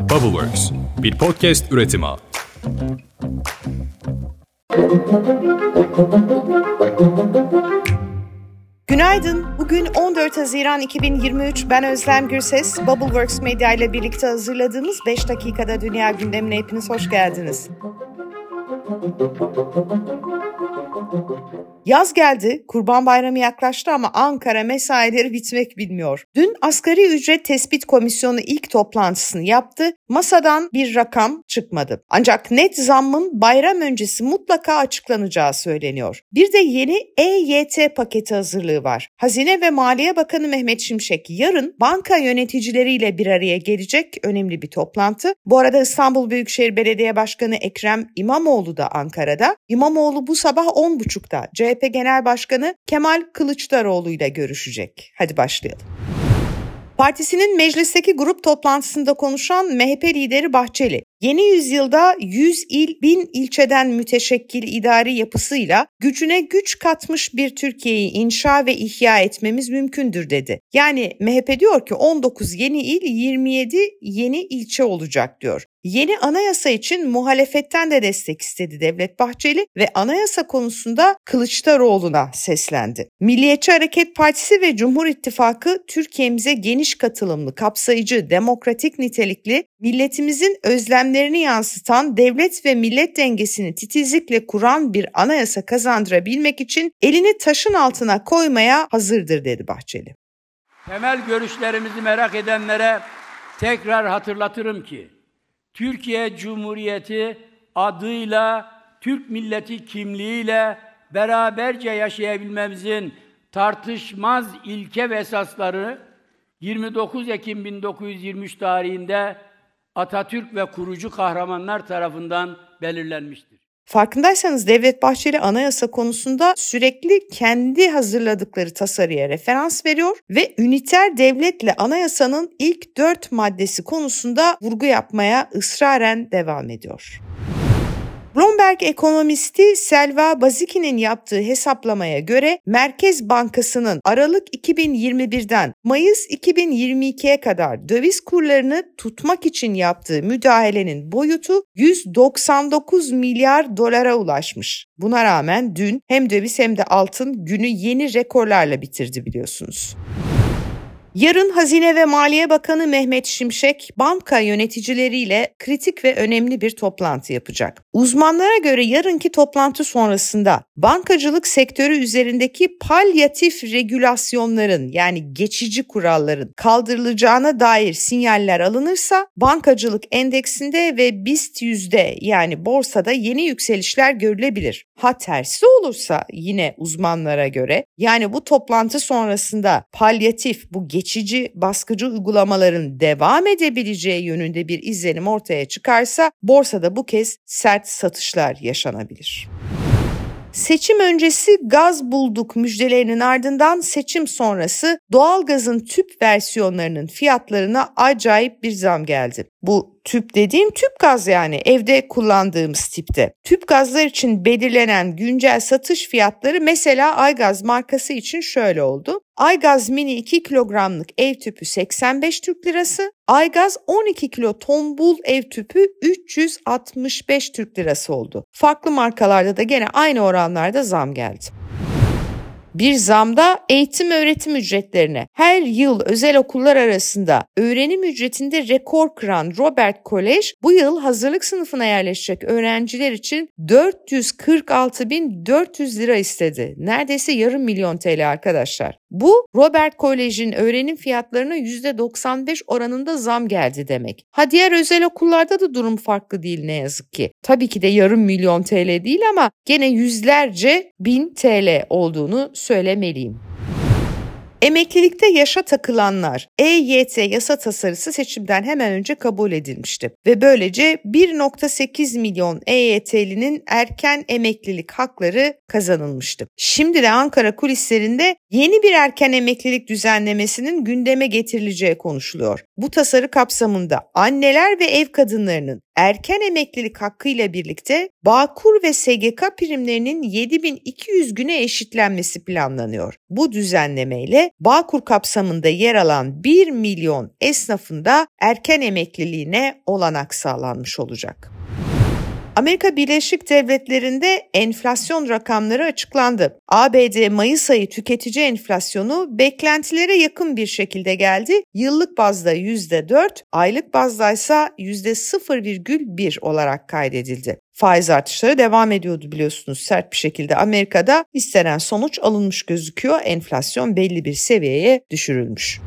Bubbleworks, bir podcast üretimi. Günaydın. Bugün 14 Haziran 2023. Ben Özlem Gürses. Bubbleworks Medya ile birlikte hazırladığımız 5 dakikada dünya gündemine hepiniz hoş geldiniz. Yaz geldi, Kurban Bayramı yaklaştı ama Ankara mesaileri bitmek bilmiyor. Dün Asgari Ücret Tespit Komisyonu ilk toplantısını yaptı. Masadan bir rakam çıkmadı. Ancak net zammın bayram öncesi mutlaka açıklanacağı söyleniyor. Bir de yeni EYT paketi hazırlığı var. Hazine ve Maliye Bakanı Mehmet Şimşek yarın banka yöneticileriyle bir araya gelecek önemli bir toplantı. Bu arada İstanbul Büyükşehir Belediye Başkanı Ekrem İmamoğlu da Ankara'da. İmamoğlu bu sabah 10.30'da CHP Genel Başkanı Kemal Kılıçdaroğlu ile görüşecek. Hadi başlayalım. Partisinin meclisteki grup toplantısında konuşan MHP lideri Bahçeli, Yeni yüzyılda 100 il, 1000 ilçeden müteşekkil idari yapısıyla gücüne güç katmış bir Türkiye'yi inşa ve ihya etmemiz mümkündür dedi. Yani MHP diyor ki 19 yeni il, 27 yeni ilçe olacak diyor. Yeni anayasa için muhalefetten de destek istedi Devlet Bahçeli ve anayasa konusunda Kılıçdaroğlu'na seslendi. Milliyetçi Hareket Partisi ve Cumhur İttifakı Türkiye'mize geniş katılımlı, kapsayıcı, demokratik nitelikli, milletimizin özlemlerini yansıtan devlet ve millet dengesini titizlikle kuran bir anayasa kazandırabilmek için elini taşın altına koymaya hazırdır dedi Bahçeli. Temel görüşlerimizi merak edenlere tekrar hatırlatırım ki Türkiye Cumhuriyeti adıyla Türk milleti kimliğiyle beraberce yaşayabilmemizin tartışmaz ilke ve esasları 29 Ekim 1923 tarihinde Atatürk ve kurucu kahramanlar tarafından belirlenmiştir. Farkındaysanız Devlet Bahçeli anayasa konusunda sürekli kendi hazırladıkları tasarıya referans veriyor ve üniter devletle anayasanın ilk dört maddesi konusunda vurgu yapmaya ısraren devam ediyor. Bloomberg ekonomisti Selva Baziki'nin yaptığı hesaplamaya göre Merkez Bankası'nın Aralık 2021'den Mayıs 2022'ye kadar döviz kurlarını tutmak için yaptığı müdahalenin boyutu 199 milyar dolara ulaşmış. Buna rağmen dün hem döviz hem de altın günü yeni rekorlarla bitirdi biliyorsunuz. Yarın Hazine ve Maliye Bakanı Mehmet Şimşek banka yöneticileriyle kritik ve önemli bir toplantı yapacak. Uzmanlara göre yarınki toplantı sonrasında bankacılık sektörü üzerindeki palyatif regülasyonların yani geçici kuralların kaldırılacağına dair sinyaller alınırsa bankacılık endeksinde ve BIST yüzde yani borsada yeni yükselişler görülebilir. Ha tersi olursa yine uzmanlara göre yani bu toplantı sonrasında palyatif bu geçici baskıcı uygulamaların devam edebileceği yönünde bir izlenim ortaya çıkarsa borsada bu kez sert satışlar yaşanabilir. Seçim öncesi gaz bulduk müjdelerinin ardından seçim sonrası doğalgazın tüp versiyonlarının fiyatlarına acayip bir zam geldi. Bu tüp dediğim tüp gaz yani evde kullandığımız tipte. Tüp gazlar için belirlenen güncel satış fiyatları mesela Aygaz markası için şöyle oldu. Aygaz Mini 2 kilogramlık ev tüpü 85 Türk Lirası, Aygaz 12 kilo tombul ev tüpü 365 Türk Lirası oldu. Farklı markalarda da gene aynı oranlarda zam geldi. Bir zamda eğitim öğretim ücretlerine her yıl özel okullar arasında öğrenim ücretinde rekor kıran Robert Kolej bu yıl hazırlık sınıfına yerleşecek öğrenciler için 446.400 lira istedi. Neredeyse yarım milyon TL arkadaşlar. Bu Robert Kolej'in öğrenim fiyatlarına %95 oranında zam geldi demek. Ha diğer özel okullarda da durum farklı değil ne yazık ki. Tabii ki de yarım milyon TL değil ama gene yüzlerce bin TL olduğunu söylemeliyim. Emeklilikte yaşa takılanlar EYT yasa tasarısı seçimden hemen önce kabul edilmişti ve böylece 1.8 milyon EYT'linin erken emeklilik hakları kazanılmıştı. Şimdi de Ankara kulislerinde yeni bir erken emeklilik düzenlemesinin gündeme getirileceği konuşuluyor. Bu tasarı kapsamında anneler ve ev kadınlarının erken emeklilik hakkı ile birlikte Bağkur ve SGK primlerinin 7200 güne eşitlenmesi planlanıyor. Bu düzenlemeyle Bağkur kapsamında yer alan 1 milyon esnafında erken emekliliğine olanak sağlanmış olacak. Amerika Birleşik Devletleri'nde enflasyon rakamları açıklandı. ABD Mayıs ayı tüketici enflasyonu beklentilere yakın bir şekilde geldi. Yıllık bazda %4, aylık bazda ise %0,1 olarak kaydedildi. Faiz artışları devam ediyordu biliyorsunuz sert bir şekilde. Amerika'da istenen sonuç alınmış gözüküyor. Enflasyon belli bir seviyeye düşürülmüş.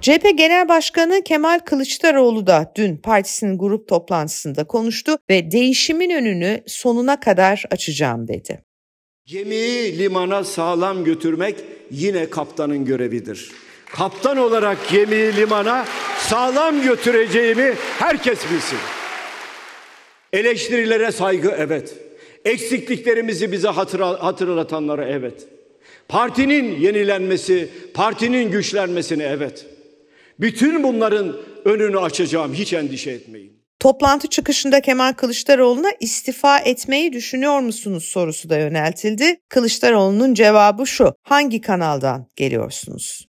CHP Genel Başkanı Kemal Kılıçdaroğlu da dün partisinin grup toplantısında konuştu ve değişimin önünü sonuna kadar açacağım dedi. Gemiyi limana sağlam götürmek yine kaptanın görevidir. Kaptan olarak gemiyi limana sağlam götüreceğimi herkes bilsin. Eleştirilere saygı evet. Eksikliklerimizi bize hatırlatanlara evet. Partinin yenilenmesi, partinin güçlenmesine evet. Bütün bunların önünü açacağım hiç endişe etmeyin. Toplantı çıkışında Kemal Kılıçdaroğlu'na istifa etmeyi düşünüyor musunuz sorusu da yöneltildi. Kılıçdaroğlu'nun cevabı şu. Hangi kanaldan geliyorsunuz?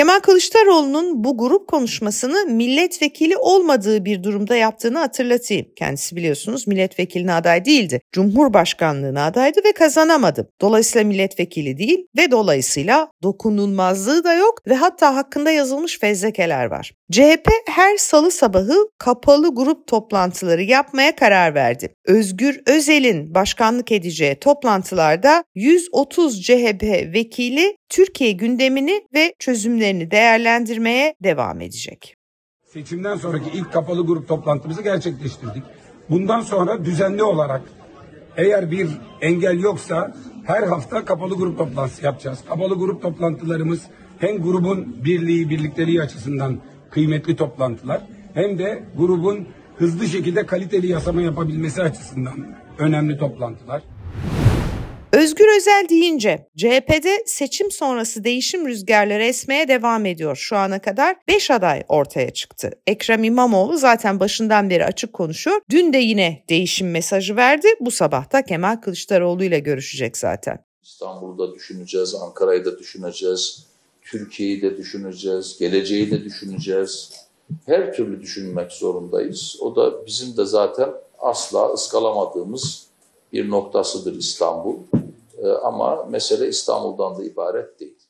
Kemal Kılıçdaroğlu'nun bu grup konuşmasını milletvekili olmadığı bir durumda yaptığını hatırlatayım. Kendisi biliyorsunuz milletvekiline aday değildi. Cumhurbaşkanlığına adaydı ve kazanamadı. Dolayısıyla milletvekili değil ve dolayısıyla dokunulmazlığı da yok ve hatta hakkında yazılmış fezlekeler var. CHP her salı sabahı kapalı grup toplantıları yapmaya karar verdi. Özgür Özel'in başkanlık edeceği toplantılarda 130 CHP vekili Türkiye gündemini ve çözümlerini değerlendirmeye devam edecek. Seçimden sonraki ilk kapalı grup toplantımızı gerçekleştirdik. Bundan sonra düzenli olarak eğer bir engel yoksa her hafta kapalı grup toplantısı yapacağız. Kapalı grup toplantılarımız hem grubun birliği, birlikteliği açısından kıymetli toplantılar hem de grubun hızlı şekilde kaliteli yasama yapabilmesi açısından önemli toplantılar. Özgür Özel deyince CHP'de seçim sonrası değişim rüzgarları esmeye devam ediyor. Şu ana kadar 5 aday ortaya çıktı. Ekrem İmamoğlu zaten başından beri açık konuşuyor. Dün de yine değişim mesajı verdi. Bu sabah da Kemal Kılıçdaroğlu ile görüşecek zaten. İstanbul'da düşüneceğiz, Ankara'yı da düşüneceğiz, Türkiye'yi de düşüneceğiz, geleceği de düşüneceğiz. Her türlü düşünmek zorundayız. O da bizim de zaten asla ıskalamadığımız bir noktasıdır İstanbul. Ee, ama mesele İstanbul'dan da ibaret değil.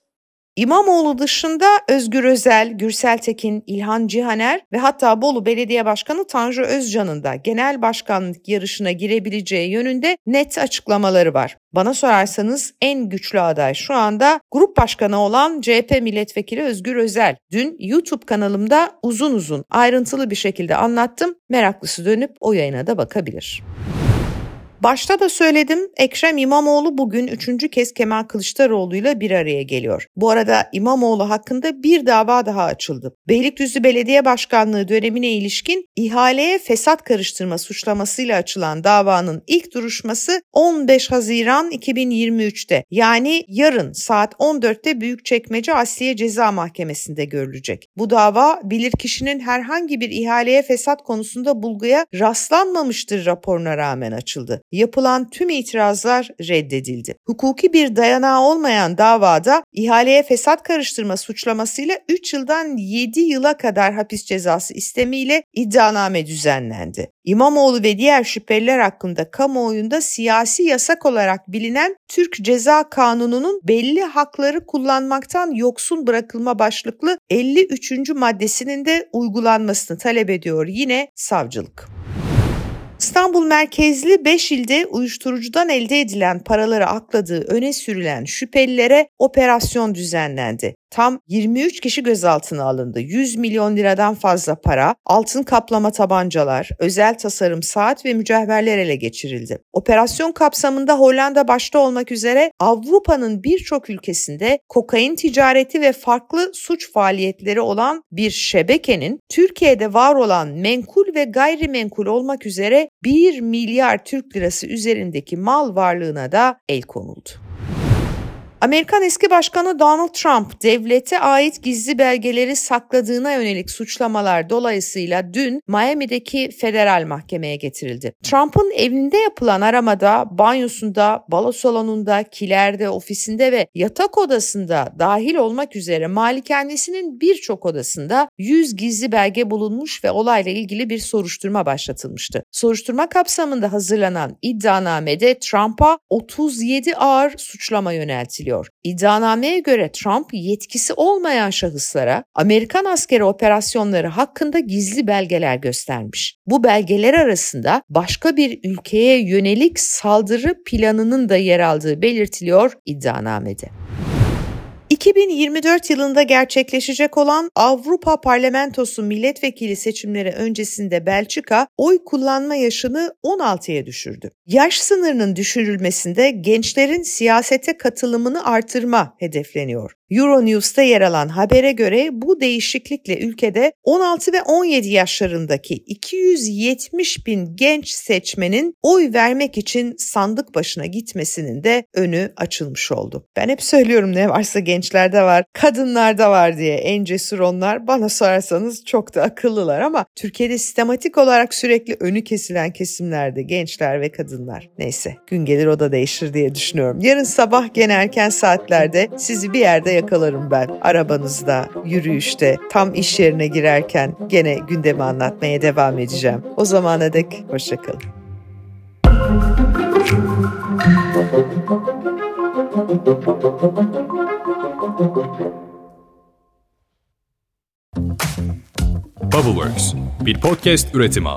İmamoğlu dışında Özgür Özel, Gürsel Tekin, İlhan Cihaner ve hatta Bolu Belediye Başkanı Tanju Özcan'ın da genel başkanlık yarışına girebileceği yönünde net açıklamaları var. Bana sorarsanız en güçlü aday şu anda grup başkanı olan CHP milletvekili Özgür Özel. Dün YouTube kanalımda uzun uzun ayrıntılı bir şekilde anlattım. Meraklısı dönüp o yayına da bakabilir. Başta da söyledim Ekrem İmamoğlu bugün üçüncü kez Kemal Kılıçdaroğlu ile bir araya geliyor. Bu arada İmamoğlu hakkında bir dava daha açıldı. Beylikdüzü Belediye Başkanlığı dönemine ilişkin ihaleye fesat karıştırma suçlamasıyla açılan davanın ilk duruşması 15 Haziran 2023'te yani yarın saat 14'te Büyükçekmece Asliye Ceza Mahkemesi'nde görülecek. Bu dava bilirkişinin herhangi bir ihaleye fesat konusunda bulguya rastlanmamıştır raporuna rağmen açıldı yapılan tüm itirazlar reddedildi. Hukuki bir dayanağı olmayan davada ihaleye fesat karıştırma suçlamasıyla 3 yıldan 7 yıla kadar hapis cezası istemiyle iddianame düzenlendi. İmamoğlu ve diğer şüpheliler hakkında kamuoyunda siyasi yasak olarak bilinen Türk Ceza Kanunu'nun belli hakları kullanmaktan yoksun bırakılma başlıklı 53. maddesinin de uygulanmasını talep ediyor yine savcılık. İstanbul merkezli 5 ilde uyuşturucudan elde edilen paraları akladığı öne sürülen şüphelilere operasyon düzenlendi. Tam 23 kişi gözaltına alındı. 100 milyon liradan fazla para, altın kaplama tabancalar, özel tasarım saat ve mücevherler ele geçirildi. Operasyon kapsamında Hollanda başta olmak üzere Avrupa'nın birçok ülkesinde kokain ticareti ve farklı suç faaliyetleri olan bir şebekenin Türkiye'de var olan menkul ve gayrimenkul olmak üzere 1 milyar Türk lirası üzerindeki mal varlığına da el konuldu. Amerikan eski başkanı Donald Trump devlete ait gizli belgeleri sakladığına yönelik suçlamalar dolayısıyla dün Miami'deki federal mahkemeye getirildi. Trump'ın evinde yapılan aramada banyosunda, balo salonunda, kilerde, ofisinde ve yatak odasında dahil olmak üzere malikanesinin birçok odasında 100 gizli belge bulunmuş ve olayla ilgili bir soruşturma başlatılmıştı. Soruşturma kapsamında hazırlanan iddianamede Trump'a 37 ağır suçlama yöneltiliyor. İddianameye göre Trump yetkisi olmayan şahıslara Amerikan askeri operasyonları hakkında gizli belgeler göstermiş. Bu belgeler arasında başka bir ülkeye yönelik saldırı planının da yer aldığı belirtiliyor iddianamede. 2024 yılında gerçekleşecek olan Avrupa Parlamentosu milletvekili seçimleri öncesinde Belçika oy kullanma yaşını 16'ya düşürdü. Yaş sınırının düşürülmesinde gençlerin siyasete katılımını artırma hedefleniyor. Euronews'ta yer alan habere göre bu değişiklikle ülkede 16 ve 17 yaşlarındaki 270 bin genç seçmenin oy vermek için sandık başına gitmesinin de önü açılmış oldu. Ben hep söylüyorum ne varsa gençlerde var, kadınlarda var diye en cesur onlar. Bana sorarsanız çok da akıllılar ama Türkiye'de sistematik olarak sürekli önü kesilen kesimlerde gençler ve kadınlar. Neyse gün gelir o da değişir diye düşünüyorum. Yarın sabah gene erken saatlerde sizi bir yerde yakalarım ben. Arabanızda, yürüyüşte, tam iş yerine girerken gene gündemi anlatmaya devam edeceğim. O zamana dek hoşçakalın. Bubbleworks bir podcast üretimi.